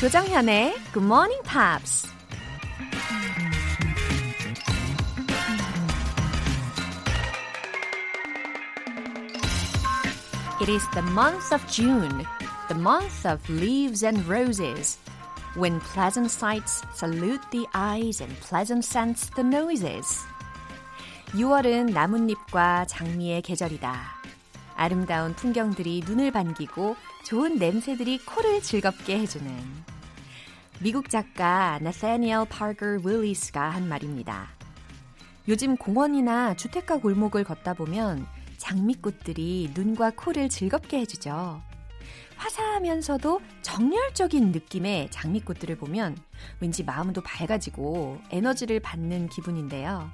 조정현의 Good Morning Pops. It is the month of June, the month of leaves and roses, when pleasant sights salute the eyes and pleasant scents the noses. 6월은 나뭇잎과 장미의 계절이다. 아름다운 풍경들이 눈을 반기고 좋은 냄새들이 코를 즐겁게 해주는 미국 작가 나사니엘 파커 윌리스가 한 말입니다. 요즘 공원이나 주택가 골목을 걷다 보면 장미꽃들이 눈과 코를 즐겁게 해주죠. 화사하면서도 정열적인 느낌의 장미꽃들을 보면 왠지 마음도 밝아지고 에너지를 받는 기분인데요.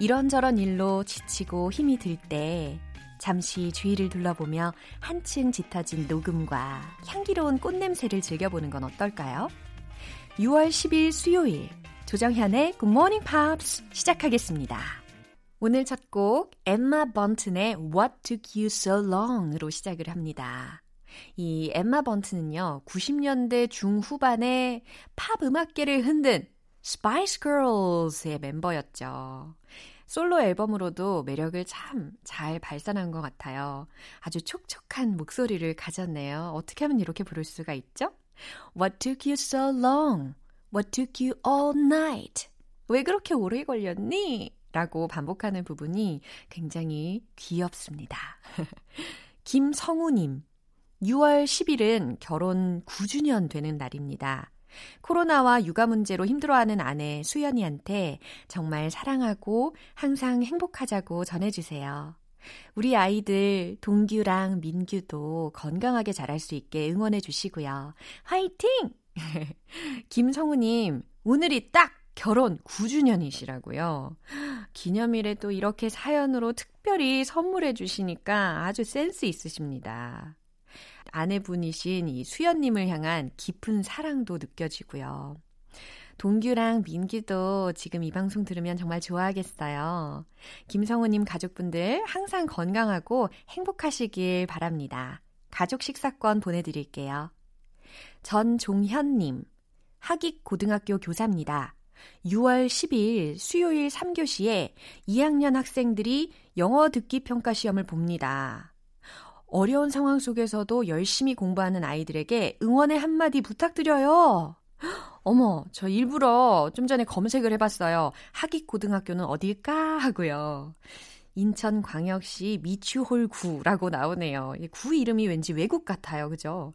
이런저런 일로 지치고 힘이 들 때 잠시 주위를 둘러보며 한층 짙어진 녹음과 향기로운 꽃냄새를 즐겨보는 건 어떨까요? 6월 10일 수요일 조정현의 Good Morning Pops 시작하겠습니다. 오늘 첫 곡 엠마 번튼의 What Took You So Long으로 시작을 합니다. 이 엠마 번튼은요, 90년대 중후반에 팝 음악계를 흔든 Spice Girls의 멤버였죠. 솔로 앨범으로도 매력을 참 잘 발산한 것 같아요. 아주 촉촉한 목소리를 가졌네요. 어떻게 하면 이렇게 부를 수가 있죠? What took you so long? What took you all night? 왜 그렇게 오래 걸렸니? 라고 반복하는 부분이 굉장히 귀엽습니다. 김성우님, 6월 10일은 결혼 9주년 되는 날입니다. 코로나와 육아 문제로 힘들어하는 아내 수연이한테 정말 사랑하고 항상 행복하자고 전해주세요. 우리 아이들 동규랑 민규도 건강하게 자랄 수 있게 응원해 주시고요. 화이팅! 김성우님, 오늘이 딱 결혼 9주년이시라고요. 기념일에 또 이렇게 사연으로 특별히 선물해 주시니까 아주 센스 있으십니다. 아내분이신 이 수연님을 향한 깊은 사랑도 느껴지고요. 동규랑 민규도 지금 이 방송 들으면 정말 좋아하겠어요. 김성우님 가족분들 항상 건강하고 행복하시길 바랍니다. 가족 식사권 보내드릴게요. 전종현님, 하익 고등학교 교사입니다. 6월 10일 수요일 3교시에 2학년 학생들이 영어 듣기 평가 시험을 봅니다. 어려운 상황 속에서도 열심히 공부하는 아이들에게 응원의 한마디 부탁드려요. 어머, 저 일부러 좀 전에 검색을 해봤어요. 하익고등학교는 어딜까 하고요. 인천광역시 미추홀구라고 나오네요. 구 이름이 왠지 외국 같아요. 그죠?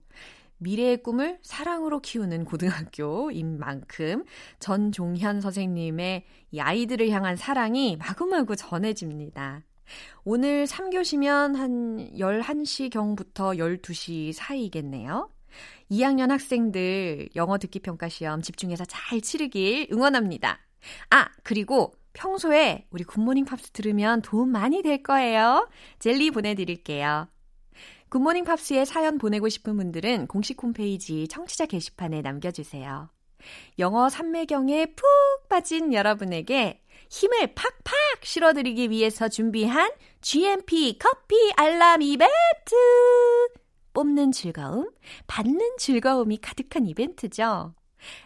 미래의 꿈을 사랑으로 키우는 고등학교인 만큼 전종현 선생님의 이 아이들을 향한 사랑이 마구마구 전해집니다. 오늘 3교시면 한 11시경부터 12시 사이겠네요. 2학년 학생들 영어 듣기 평가 시험 집중해서 잘 치르길 응원합니다. 아, 그리고 평소에 우리 굿모닝 팝스 들으면 도움 많이 될 거예요. 젤리 보내드릴게요. 굿모닝 팝스에 사연 보내고 싶은 분들은 공식 홈페이지 청취자 게시판에 남겨주세요. 영어 삼매경에 푹 빠진 여러분에게 힘을 팍팍 실어드리기 위해서 준비한 GMP 커피 알람 이벤트! 뽑는 즐거움, 받는 즐거움이 가득한 이벤트죠.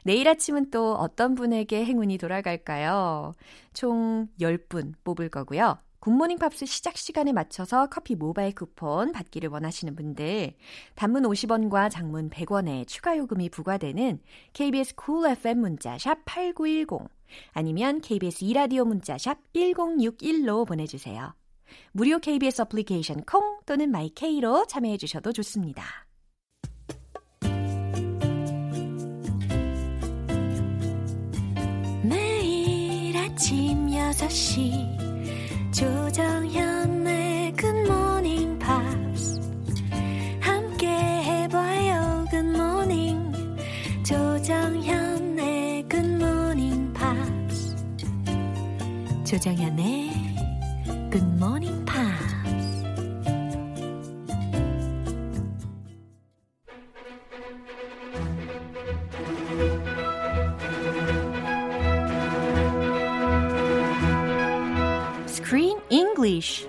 내일 아침은 또 어떤 분에게 행운이 돌아갈까요? 총 10분 뽑을 거고요. 굿모닝 팝스 시작 시간에 맞춰서 커피 모바일 쿠폰 받기를 원하시는 분들, 단문 50원과 장문 100원의 추가 요금이 부과되는 KBS Cool FM 문자 샵 8910 아니면 KBS 이라디오 문자 샵 1061로 보내주세요. 무료 KBS 어플리케이션 콩 또는 마이케이로 참여해 주셔도 좋습니다. 매일 아침 6시 조정현의 Morning Pops. 함께 해봐요 Morning. 조정현의 Morning Pops. 조정현의 Good Morning Pops Screen English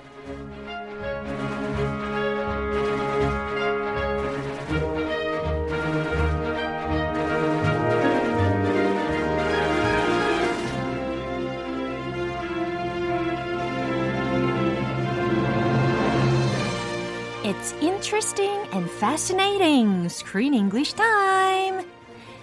fascinating Screen English Time.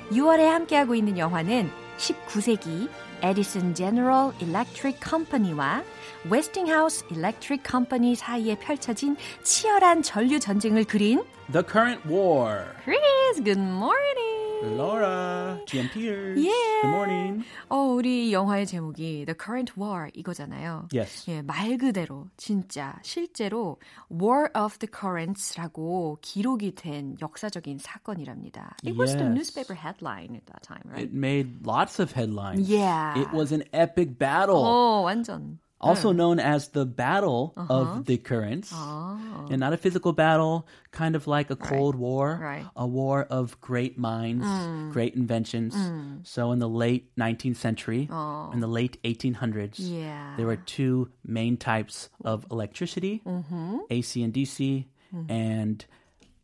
6월에 함께하고 있는 영화는 19세기 에디슨 제너럴 일렉트릭 컴퍼니와 웨스팅하우스 일렉트릭 컴퍼니 사이에 펼쳐진 치열한 전류 전쟁을 그린 The Current War. Chris, good morning. Laura, GMPers. Yeah. Good morning. 어, 우리 영화의 제목이 The Current War 이거잖아요. Yes. 예, 말 그대로 진짜 실제로 War of the Currents라고 기록이 된 역사적인 사건이랍니다. It was the Yes. newspaper headline at that time, right? It made lots of headlines. Yeah. It was an epic battle. 어, 완전. Also hmm. known as the Battle of uh-huh. the Currents. Oh. And not a physical battle, kind of like a Cold War, Right. a war of great minds, hmm. great inventions. Hmm. So in the late 19th century, oh. in the late 1800s, Yeah. there were two main types of electricity, mm-hmm. AC and DC, mm-hmm. and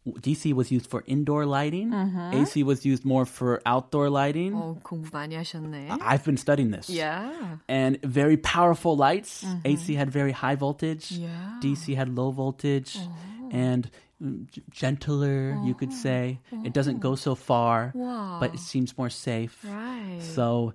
DC was used for indoor lighting. AC was used more for outdoor lighting. 어, 공부 많이 하셨네. I've been studying this. Yeah. And very powerful lights. AC had very high voltage. Yeah. Oh. DC had low voltage. And mm, g- gentler, you could say. It doesn't go so far, Wow. but it seems more safe. Right. So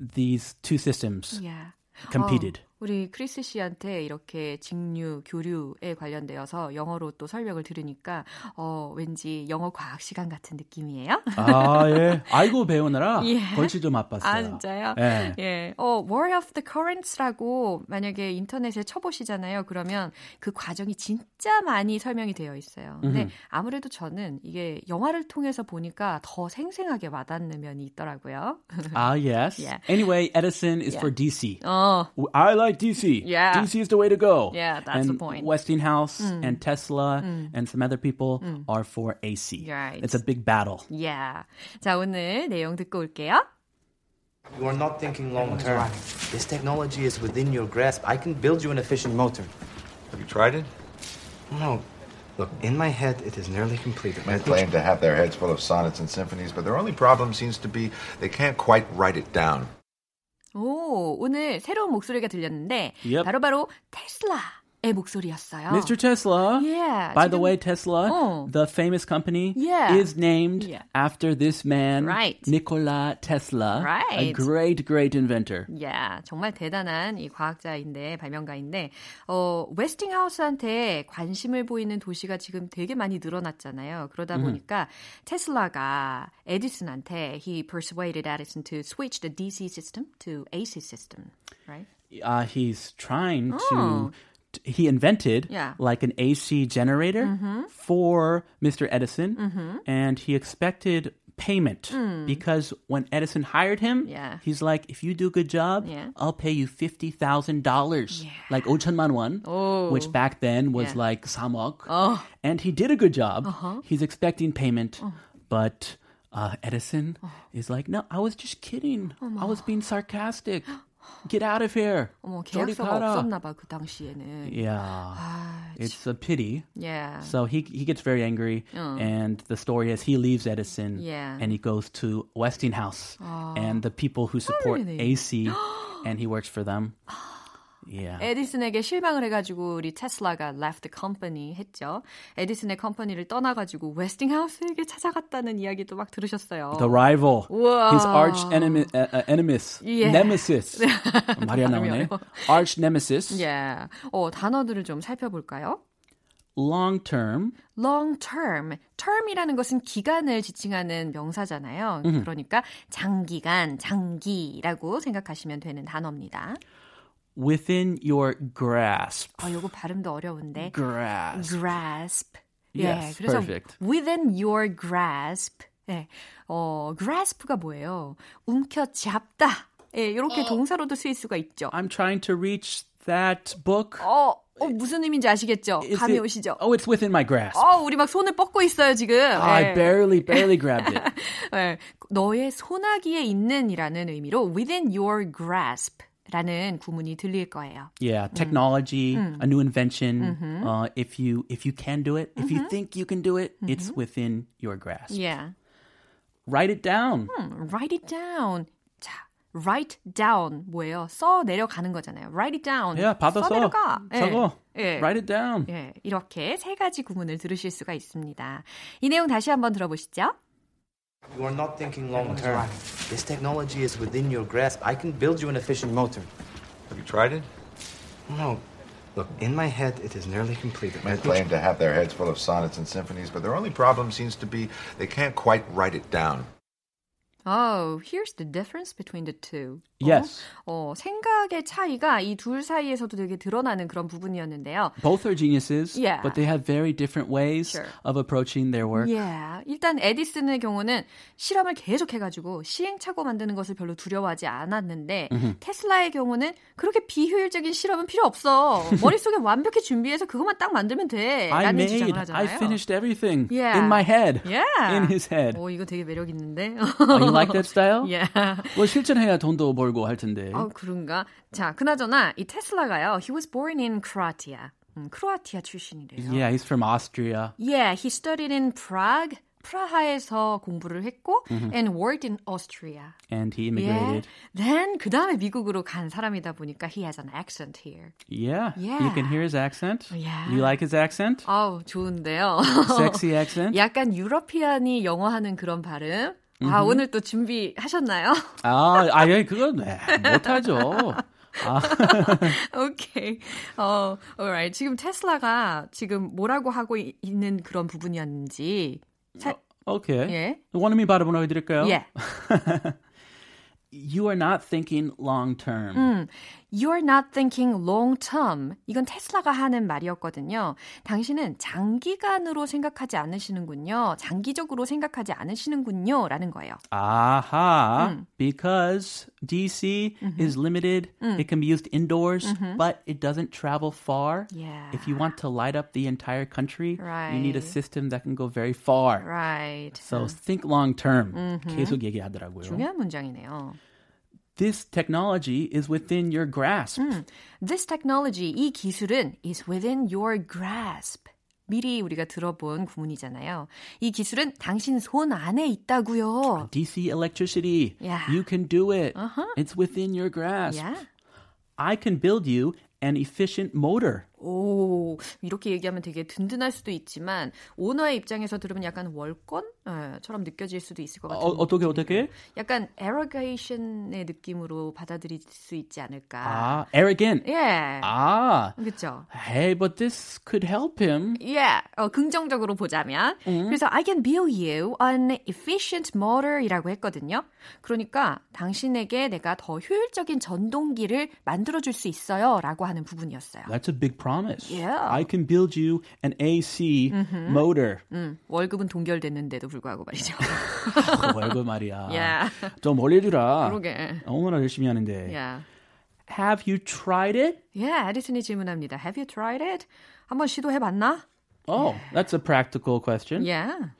these two systems Yeah. competed. 어, 우리 크리스 씨한테 이렇게 직류, 교류에 관련되어서 영어로 또 설명을 들으니까 어, 왠지 영어 과학 시간 같은 느낌이에요. 아, 예. 알고 배우느라 예. 벌칙 좀 맛봤어요. 아, 진짜요? 예. 예. 어, War of the Currents라고 만약에 인터넷에 쳐보시잖아요. 그러면 그 과정이 진짜 많이 설명이 되어 있어요. 근데 아무래도 저는 이게 영화를 통해서 보니까 더 생생하게 와닿는 면이 있더라고요. Ah, yes. Yeah. Anyway, Edison is Yeah. for DC. 어, I like DC. Yeah. DC is the way to go. Yeah, that's and the point. Mm. Westinghouse and Tesla and some other people are for AC. Right. It's a big battle. yeah. 자, 오늘 내용 듣고 올게요. You are not thinking long term. This technology is within your grasp. I can build you an efficient motor. Have you tried it? No. Look, in my head, it is nearly completed. They claim to have their heads full of sonnets and symphonies, but their only problem seems to be they can't quite write it down. 오, 오늘 새로운 목소리가 들렸는데 Yep. 바로바로 테슬라의 목소리였어요. Mr. Tesla. Yeah, By the 지금- way, Tesla, 어. the famous company, Yeah. is named Yeah. after this man, Right. Nikola Tesla, a Right. great, great inventor. 야, 정말 대단한 이 과학자인데 발명가인데 어 웨스팅하우스한테 관심을 보이는 도시가 지금 되게 많이 늘어났잖아요. 그러다 보니까 테슬라가 에디슨한테 he persuaded Edison to switch the DC system to AC system, right? Uh, he's trying Oh. to. he invented yeah. like an AC generator mm-hmm. for Mr. Edison, mm-hmm. and he expected payment mm. because when Edison hired him, yeah. he's like, if you do a good job, yeah. I'll pay you fifty thousand yeah. dollars, like 5,000만 won, oh. which back then was like 3억. Oh. And he did a good job. Uh-huh. He's expecting payment, oh. but uh, Edison oh. is like, no, I was just kidding. Oh I was being sarcastic. Get out of here. 어머, 저리 계약서가 가라." 없었나 봐, 그 당시에는. Yeah, 아, it's a pity. yeah. So he he gets very angry, and the story is he leaves Edison Yeah. and he goes to Westinghouse and the people who support really? AC, and he works for them. Yeah. 에디슨에게 실망을 해가지고 우리 테슬라가 left the company 했죠. 에디슨의 컴퍼니를 떠나가지고 웨스팅하우스에게 찾아갔다는 이야기도 막 들으셨어요. The rival, 우와. his arch enemy, uh, uh, enemies, Yeah. nemesis. 말이 안 나오네. Arch nemesis. Yeah. 어, 단어들을 좀 살펴볼까요? Long term. long term. term이라는 것은 기간을 지칭하는 명사잖아요. 그러니까 장기간, 장기라고 생각하시면 되는 단어입니다. Within your grasp. 어, 요거 발음도 어려운데. Grasp. grasp. Yes, 예, 그래서 perfect. within your grasp. 예, 어, grasp가 뭐예요? 움켜잡다. 예, 이렇게 동사로도 쓰일 수가 있죠. I'm trying to reach that book. 어, 어, 무슨 의미인지 아시겠죠? Is 감이 it- 오시죠? Oh, it's within my grasp. 어, 우리 막 손을 뻗고 있어요, 지금. I 예. barely, barely grabbed it. 예, 너의 소나기에 있는 이라는 의미로 within your grasp. 라는 구문이 들릴 거예요. Yeah, technology, a new invention. Uh, if you if you can do it, if you think you can do it, it's within your grasp. Yeah. Write it down. 음, write it down. 자, write down 뭐예요? 써 내려가는 거잖아요. write it down. 야, 받아서 써 내려가. 예. 적어. 예. Write it down. 예, 이렇게 세 가지 구문을 들으실 수가 있습니다. 이 내용 다시 한번 들어보시죠. You are not thinking long term. This technology is within your grasp. I can build you an efficient motor. Have you tried it? No. Look, in my head, it is nearly completed. They claim to have their heads full of sonnets and symphonies, but their only problem seems to be they can't quite write it down. Oh, here's the difference between the two. Yes. 어, 어, 생각의 차이가 이 둘 사이에서도 되게 드러나는 그런 부분이었는데요. Both are geniuses, Yeah. but they have very different ways Sure. of approaching their work. Yeah. 일단 에디슨의 경우는 실험을 계속 해가지고 시행착오 만드는 것을 별로 두려워하지 않았는데 테슬라의 경우는 그렇게 비효율적인 실험은 필요 없어. 머릿속에 완벽히 준비해서 그것만 딱 만들면 돼. I 라는 made, 주장을 I 하잖아요. finished everything Yeah. in my head, Yeah. in his head. 오, 이거 되게 매력 있는데. Oh, like that style? yeah. 뭐 실천해야 돈도 벌고 할 텐데. 아, 그런가? 자, 그나저나 이 테슬라가요. He was born in Croatia. 음, 크로아티아 출신이래요. Yeah, he's from Austria. Yeah, he studied in Prague. 프라하에서 공부를 했고 and worked in Austria. And he Yeah. immigrated. Then 그 다음에 미국으로 간 사람이다 보니까 he has an accent here. Yeah. Yeah. You can hear his accent. Yeah. You like his accent? 아우 좋은데요. Sexy accent? 약간 유러피안이 영어하는 그런 발음. 아 오늘 또 준비하셨나요? 아, 아, 예, 그건 네, 못하죠. 오케이. 어, alright. 지금 테슬라가 지금 뭐라고 하고 이- 있는 그런 부분이었는지. 사, 오케이. 예. 원어민 발음으로 해드릴까요? 예. You are not thinking long term. You're not thinking long term. 이건 테슬라가 하는 말이었거든요. 당신은 장기간으로 생각하지 않으시는군요. 장기적으로 생각하지 않으시는군요. 라는 거예요. Aha. Because DC is limited. It can be used indoors, but it doesn't travel far. Yeah. If you want to light up the entire country, you need a Right. system that can go very far. Right. So think long term. 계속 얘기하더라고요. 중요한 문장이네요. This technology is within your grasp. This technology, 이 기술은 is within your grasp. 미리 우리가 들어본 구문이잖아요. 이 기술은 당신 손 안에 있다고요. DC electricity. Yeah. You can do it. It's within your grasp. Yeah. I can build you an efficient motor. 오, 이렇게 얘기하면 되게 든든할 수도 있지만 오너의 입장에서 들으면 약간 월권처럼 느껴질 수도 있을 것 어, 같아요. 어떻게 어떻게? 약간 에러게이션의 느낌으로 받아들일 수 있지 않을까. 아, arrogant. 예. 아, 그렇죠. hey, but this could help him. Yeah, 어, 긍정적으로 보자면. 그래서 I can build you an efficient motor이라고 했거든요. 그러니까 당신에게 내가 더 효율적인 전동기를 만들어 줄 수 있어요. 라고 하는 부분이었어요. That's a big promise. Yeah. I can build you an AC motor. 음, 월급은 동결됐는데도 불구하고 말이죠. 그 월급 말이야. yeah. 좀 올려주라. 그러게. 얼마나 열심히 하는데. Yeah. Have you tried it? Yeah, 에디슨이 질문합니다. Have you tried it? 한번 시도해봤나? Oh, that's a practical question. Yeah.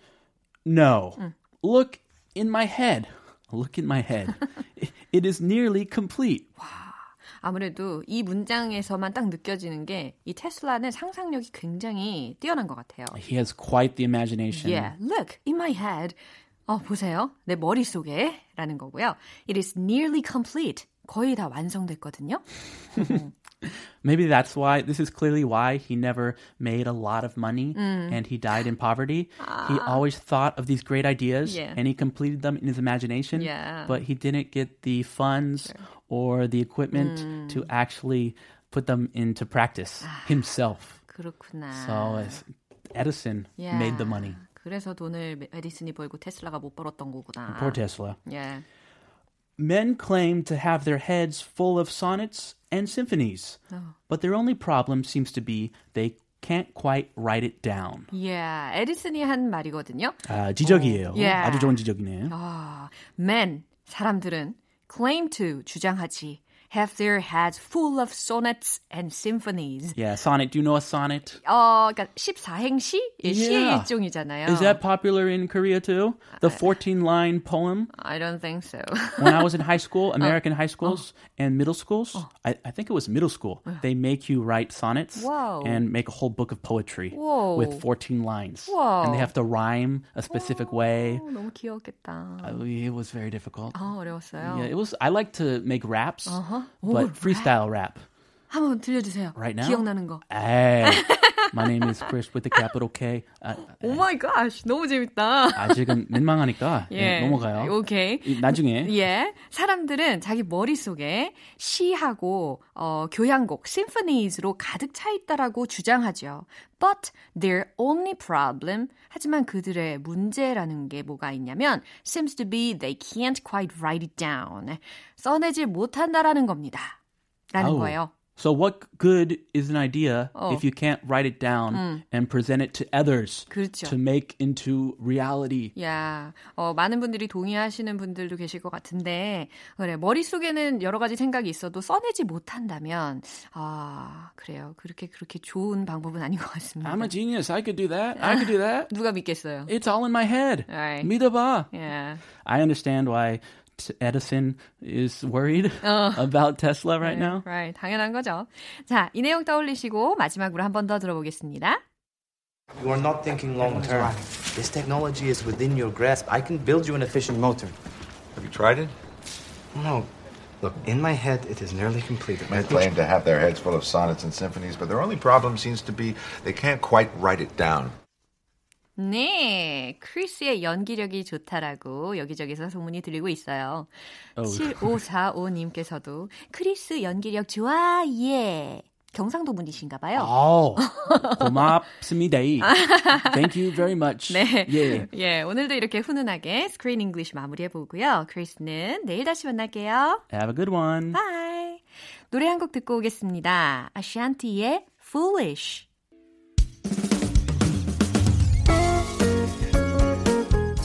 No. Look in my head. Look in my head. it is nearly complete. 아무래도 이 문장에서만 딱 느껴지는 게 이 테슬라는 상상력이 굉장히 뛰어난 것 같아요. He has quite the imagination. Yeah, look in my head. 어, 보세요. 내 머릿속에 라는 거고요. It is nearly complete. 거의 다 완성됐거든요. Maybe that's why, this is clearly why he never made a lot of money and he died in poverty. He always thought of these great ideas Yeah. and he completed them in his imagination, Yeah. but he didn't get the funds or the equipment to actually put them into practice himself. 그렇구나. So it's- Edison Yeah. made the money. 그래서 돈을 에디슨이 벌고 테슬라가 못 벌었던 거구나. Poor Tesla. Yeah. Men claim to have their heads full of sonnets and symphonies, but their only problem seems to be they can't quite write it down. Yeah. 에디슨이 한 말이거든요. 아, 지적이에요. Yeah. 아주 좋은 지적이네요. 아, men, 사람들은 claim to, 주장하지 have their heads full of sonnets and symphonies. Yeah, sonnet. Do you know a sonnet? 어, 그러니까 14행시? 예, 시의 Yeah. 일종이잖아요. Is that popular in Korea too? The 14 line poem? I don't think so. When I was in high school, American high schools and middle schools, I, I think it was middle school, they make you write sonnets Whoa. and make a whole book of poetry Whoa. with 14 lines. Whoa. And they have to rhyme a specific way. 어, 너무 귀엽겠다. Uh, It was very difficult. 아, 어려웠어요. Yeah, it was. I like to make raps, Uh-huh. but freestyle rap. 한번 들려주세요. Right now? 기억나는 거. Hey, my name is Chris with the capital K. 아, Oh my God, 너무 재밌다. 아직은 민망하니까 예, 넘어가요. 오케이. 이- 나중에 예. 사람들은 자기 머릿속에 시하고 어, 교향곡, symphonies로 가득 차 있다라고 주장하죠. But their only problem, 하지만 그들의 문제라는 게 뭐가 있냐면 seems to be they can't quite write it down. 써내지 못한다라는 겁니다. 라는 아우. 거예요. So what good is an idea 어. if you can't write it down and present it to others 그렇죠. to make into reality? 야, 어, 많은 분들이 동의하시는 분들도 계실 것 같은데, 그래, 머릿속에는 여러 가지 생각이 있어도 써내지 못한다면, 아, 그래요. 그렇게, 그렇게 좋은 방법은 아닌 것 같습니다. I'm a genius. I could do that. I could do that. 누가 믿겠어요? It's all in my head. Right. 믿어봐. 예. I understand why t- Edison is worried about Tesla right now. Right. 당연한 거죠. 자, 이 내용 떠올리시고 마지막으로 한 번 더 들어보겠습니다. You are not thinking long term. This technology is within your grasp. I can build you an efficient motor. Have you tried it? No. Look, in my head, it is nearly completed. They claim to have their heads full of sonnets and symphonies, but their only problem seems to be they can't quite write it down. 네, 크리스의 연기력이 좋다라고 여기저기서 소문이 들리고 있어요. 7545님께서도 크리스 연기력 좋아, 예. 경상도 분이신가 봐요. Oh, 고맙습니다. Thank you very much. 네. Yeah. 예, 오늘도 이렇게 훈훈하게 Screen English 마무리해 보고요. 크리스는 내일 다시 만날게요. Have a good one. Bye. 노래 한 곡 듣고 오겠습니다. Ashanti의 Foolish.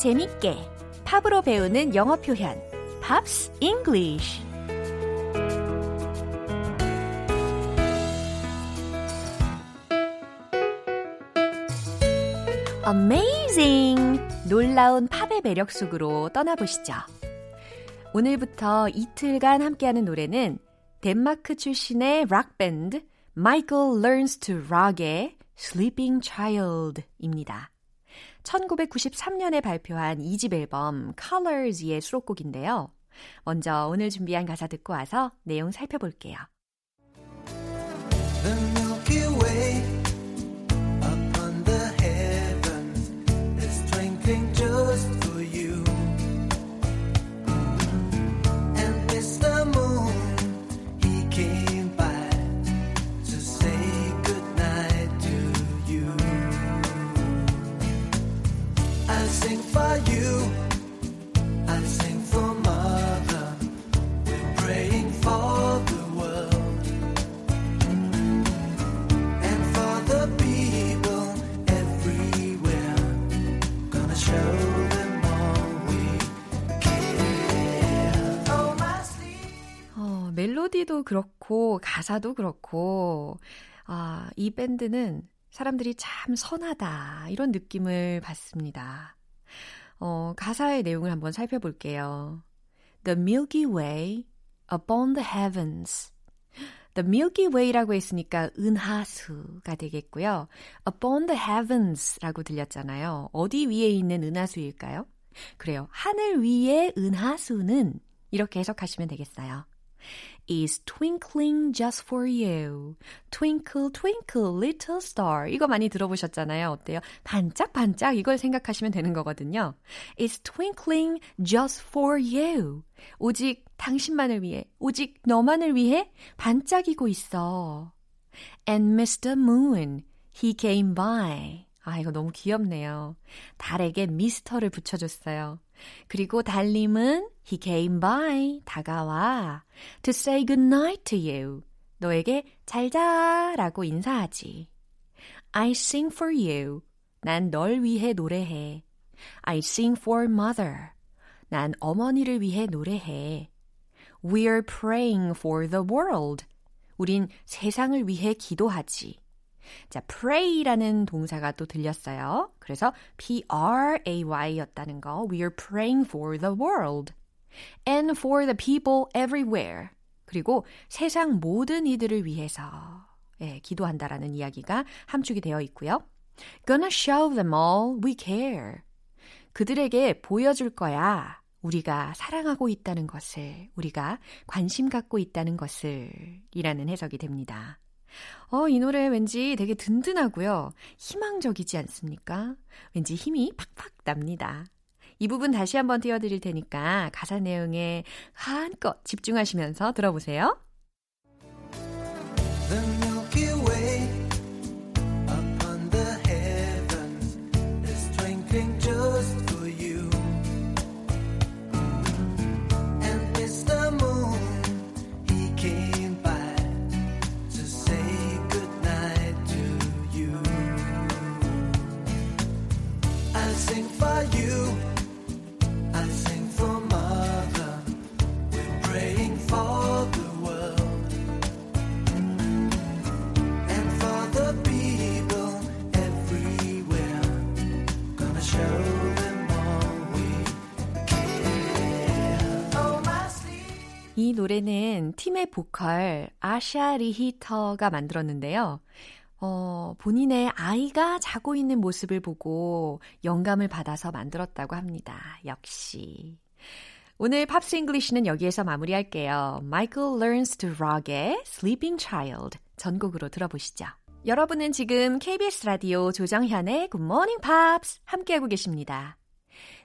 재밌게 팝으로 배우는 영어 표현 Pops English Amazing! 놀라운 팝의 매력 속으로 떠나보시죠. 오늘부터 이틀간 함께하는 노래는 덴마크 출신의 락밴드 Michael Learns to Rock의 Sleeping Child입니다. 1993년에 발표한 2집 앨범 Colors의 수록곡인데요. 먼저 오늘 준비한 가사 듣고 와서 내용 살펴볼게요. 멜로디도 그렇고 가사도 그렇고 아, 이 밴드는 사람들이 참 선하다 이런 느낌을 받습니다. 어, 가사의 내용을 한번 살펴볼게요. The Milky Way upon the heavens. The Milky Way라고 했으니까 은하수가 되겠고요. Upon the heavens라고 들렸잖아요. 어디 위에 있는 은하수일까요? 그래요. 하늘 위의 은하수는 이렇게 해석하시면 되겠어요. Is twinkling just for you. Twinkle, twinkle, little star. 이거 많이 들어보셨잖아요. 어때요? 반짝반짝 이걸 생각하시면 되는 거거든요. is twinkling just for you. 오직 당신만을 위해, 오직 너만을 위해 반짝이고 있어. And Mr. Moon, he came by. 아, 이거 너무 귀엽네요. 달에게 미스터를 붙여줬어요. 그리고 달님은 he came by, 다가와 to say good night to you. 너에게 잘 자라고 인사하지. I sing for you. 난 널 위해 노래해. I sing for mother. 난 어머니를 위해 노래해. We're praying for the world. 우린 세상을 위해 기도하지. 자, pray라는 동사가 또 들렸어요. 그래서 P-R-A-Y였다는 거. We are praying for the world and for the people everywhere. 그리고 세상 모든 이들을 위해서 예, 기도한다라는 이야기가 함축이 되어 있고요. Gonna show them all we care. 그들에게 보여줄 거야. 우리가 사랑하고 있다는 것을, 우리가 관심 갖고 있다는 것을, 이라는 해석이 됩니다. 어, 이 노래 왠지 되게 든든하고요. 희망적이지 않습니까? 왠지 힘이 팍팍 납니다. 이 부분 다시 한번 띄워드릴 테니까 가사 내용에 한껏 집중하시면서 들어보세요. 이 노래는 팀의 보컬 야샤 리히터가 만들었는데요. 어, 본인의 아이가 자고 있는 모습을 보고 영감을 받아서 만들었다고 합니다. 역시. 오늘 Pops English는 여기에서 마무리할게요. Michael Learns to Rock의 Sleeping Child 전곡으로 들어보시죠. 여러분은 지금 KBS 라디오 조정현의 Good Morning Pops 함께하고 계십니다.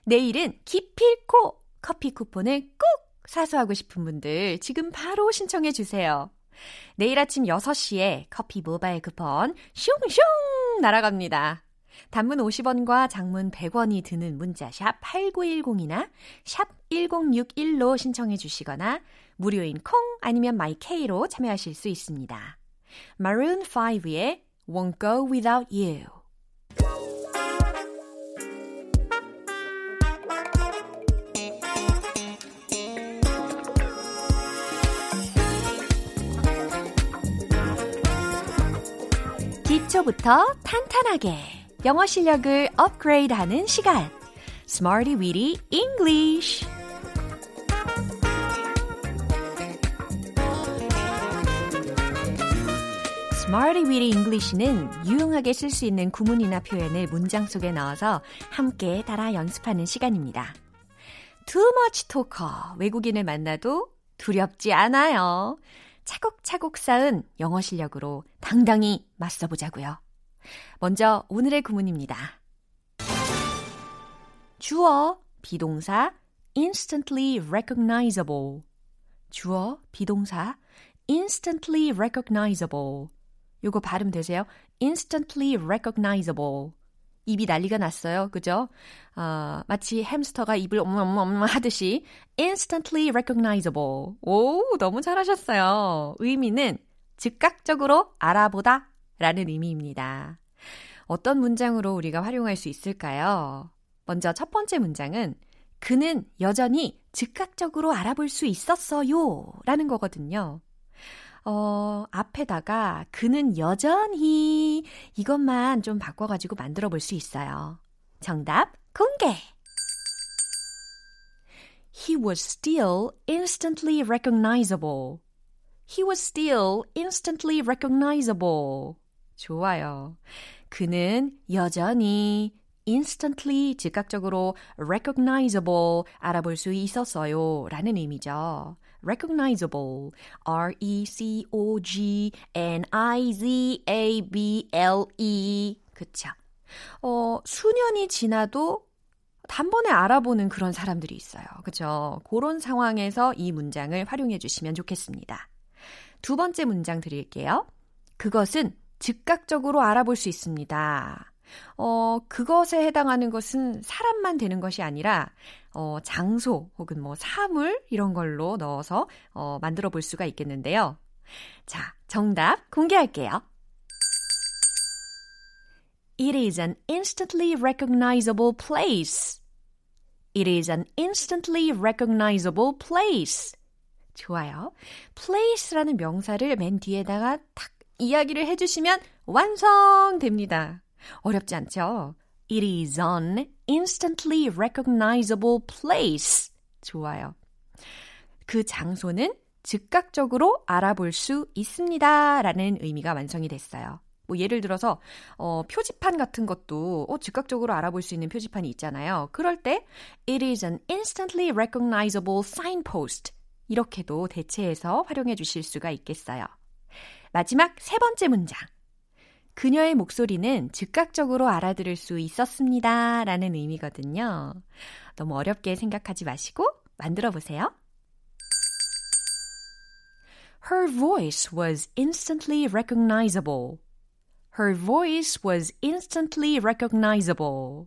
내일은 기필코 커피 쿠폰을 꼭 사수하고 싶은 분들 지금 바로 신청해 주세요. 내일 아침 6시에 커피 모바일 쿠폰 슝슝 날아갑니다. 단문 50원과 장문 100원이 드는 문자 샵 8910이나 샵 1061로 신청해 주시거나 무료인 콩 아니면 마이케이로 참여하실 수 있습니다. Maroon 5의 Won't Go Without You 기초부터 탄탄하게 영어 실력을 업그레이드하는 시간 Smarty Weedy English Smarty Weedy English는 유용하게 쓸 수 있는 구문이나 표현을 문장 속에 넣어서 함께 따라 연습하는 시간입니다. Too much talker, 외국인을 만나도 두렵지 않아요. 차곡차곡 쌓은 영어 실력으로 당당히 맞서보자고요. 먼저 오늘의 구문입니다. 주어, 비동사, instantly recognizable. 주어, 비동사, instantly recognizable. 요거 발음 되세요? instantly recognizable. 입이 난리가 났어요. 그죠? 어, 마치 햄스터가 입을 엄엄엄 하듯이 instantly recognizable. 오, 너무 잘하셨어요. 의미는 즉각적으로 알아보다 라는 의미입니다. 어떤 문장으로 우리가 활용할 수 있을까요? 먼저 첫 번째 문장은 그는 여전히 즉각적으로 알아볼 수 있었어요 라는 거거든요. 어, 앞에다가 그는 여전히 이것만 좀 바꿔가지고 만들어 볼 수 있어요. 정답 공개! He was still instantly recognizable. He was still instantly recognizable. 좋아요. 그는 여전히 instantly 즉각적으로 recognizable 알아볼 수 있었어요 라는 의미죠. Recognizable R-E-C-O-G-N-I-Z-A-B-L-E 그쵸. 어, 수년이 지나도 단번에 알아보는 그런 사람들이 있어요. 그죠? 그런 상황에서 이 문장을 활용해 주시면 좋겠습니다. 두 번째 문장 드릴게요. 그것은 즉각적으로 알아볼 수 있습니다. 어, 그것에 해당하는 것은 사람만 되는 것이 아니라, 어, 장소 혹은 뭐 사물 이런 걸로 넣어서, 어, 만들어 볼 수가 있겠는데요. 자, 정답 공개할게요. It is an instantly recognizable place. It is an instantly recognizable place. 좋아요. place라는 명사를 맨 뒤에다가 탁 이야기를 해주시면 완성됩니다. 어렵지 않죠? It is an instantly recognizable place. 좋아요. 그 장소는 즉각적으로 알아볼 수 있습니다. 라는 의미가 완성이 됐어요. 뭐 예를 들어서 어, 표지판 같은 것도 어, 즉각적으로 알아볼 수 있는 표지판이 있잖아요. 그럴 때 it is an instantly recognizable signpost 이렇게도 대체해서 활용해 주실 수가 있겠어요. 마지막 세 번째 문장. 그녀의 목소리는 즉각적으로 알아들을 수 있었습니다. 라는 의미거든요. 너무 어렵게 생각하지 마시고 만들어 보세요. Her voice was instantly recognizable. Her voice was instantly recognizable.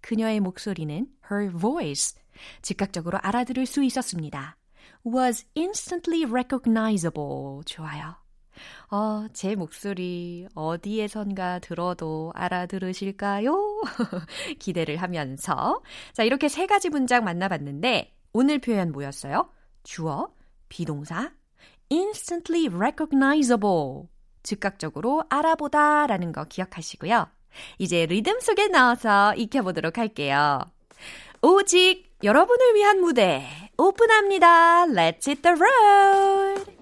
그녀의 목소리는 her voice 즉각적으로 알아들을 수 있었습니다. was instantly recognizable. 좋아요. 어, 제 목소리 어디에선가 들어도 알아들으실까요? 기대를 하면서. 자, 이렇게 세 가지 문장 만나봤는데, 오늘 표현 뭐였어요? 주어, 비동사, instantly recognizable. 즉각적으로 알아보다 라는 거 기억하시고요. 이제 리듬 속에 넣어서 익혀보도록 할게요. 오직 여러분을 위한 무대 오픈합니다. Let's hit the road.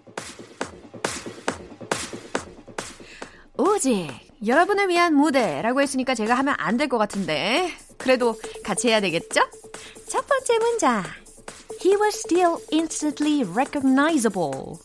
오직 여러분을 위한 무대라고 했으니까 제가 하면 안 될 것 같은데 그래도 같이 해야 되겠죠? 첫 번째 문장 He was still instantly recognizable.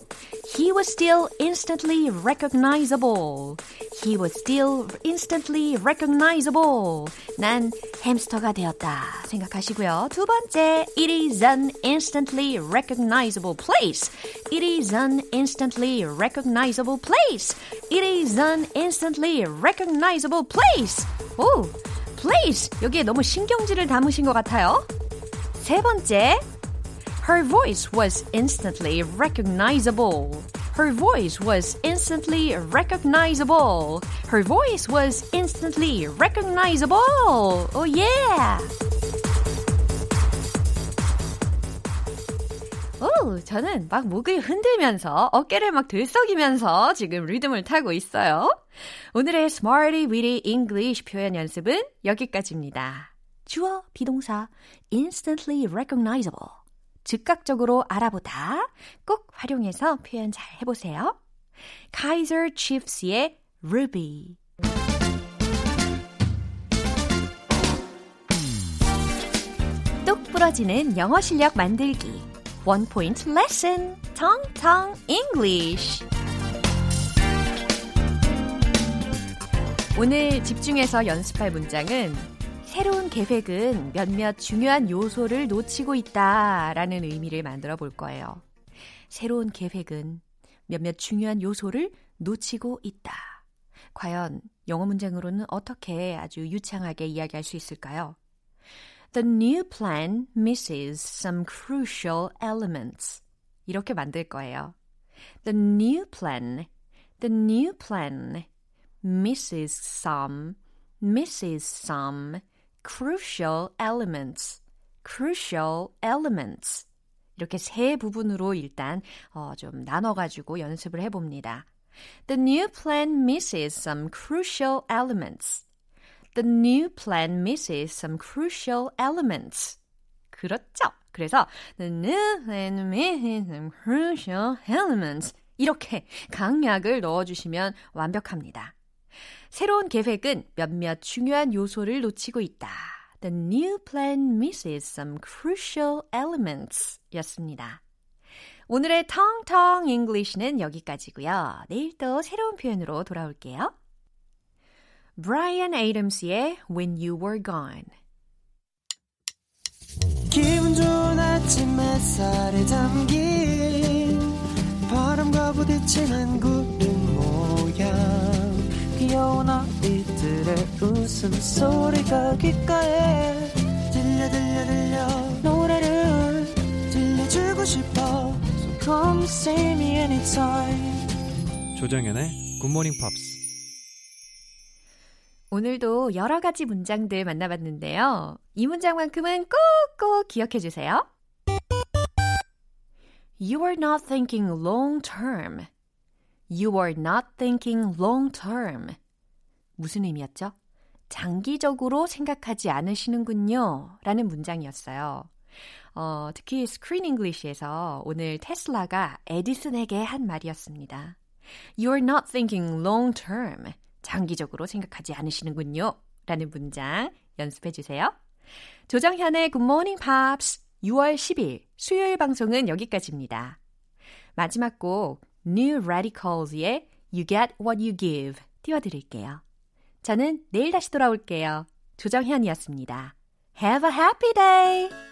He was still instantly recognizable. He was still instantly recognizable. 난 햄스터가 되었다 생각하시고요. 두 번째, it is an instantly recognizable place. It is an instantly recognizable place. It is an instantly recognizable place. 오, place. 여기에 너무 신경질을 담으신 것 같아요. 세 번째, Her voice was instantly recognizable. Her voice was instantly recognizable. Her voice was instantly recognizable. Oh yeah! 오, 저는 막 목을 흔들면서 어깨를 막 들썩이면서 지금 리듬을 타고 있어요. 오늘의 Smarty Weedy English 표현 연습은 여기까지입니다. 주어, 비동사, instantly recognizable. 즉각적으로 알아보다 꼭 활용해서 표현 잘 해보세요. Kaiser Chiefs의 Ruby. 똑 부러지는 영어 실력 만들기. Point Lesson. Tong Tong English. 오늘 집중해서 연습할 문장은 새로운 계획은 몇몇 중요한 요소를 놓치고 있다 라는 의미를 만들어 볼 거예요. 새로운 계획은 몇몇 중요한 요소를 놓치고 있다. 과연 영어 문장으로는 어떻게 아주 유창하게 이야기할 수 있을까요? The new plan misses some crucial elements. 이렇게 만들 거예요. The new plan, the new plan misses some, misses some crucial elements, crucial elements. 이렇게 세 부분으로 일단 어, 좀 나눠가지고 연습을 해봅니다. The new plan misses some crucial elements. The new plan misses some crucial elements. 그렇죠? 그래서 The new plan misses some crucial elements. 이렇게 강약을 넣어주시면 완벽합니다. 새로운 계획은 몇몇 중요한 요소를 놓치고 있다. The new plan misses some crucial elements 였습니다. 오늘의 텅텅 English는 여기까지고요. 내일 또 새로운 표현으로 돌아올게요. Brian Adams의 When You Were Gone 기분 좋은 아침 햇살에 담긴 바람과 부딪히는 구름 모양 귀여운 아이들의 웃음소리가 귓가에 들려 들려 들려 노래를 들려주고 싶어 So come see me anytime 조정연의 굿모닝 팝스 오늘도 여러 가지 문장들 만나봤는데요. 이 문장만큼은 꼭꼭 기억해 주세요. You are not thinking long term. You are not thinking long term. 무슨 의미였죠? 장기적으로 생각하지 않으시는군요. 라는 문장이었어요. 어, 특히 Screen English에서 오늘 테슬라가 에디슨에게 한 말이었습니다. You are not thinking long term. 장기적으로 생각하지 않으시는군요. 라는 문장 연습해 주세요. 조정현의 Good Morning Pops 6월 10일 수요일 방송은 여기까지입니다. 마지막 곡 New Radicals의 You Get What You Give 띄워드릴게요. 저는 내일 다시 돌아올게요. 조정현이었습니다. Have a happy day!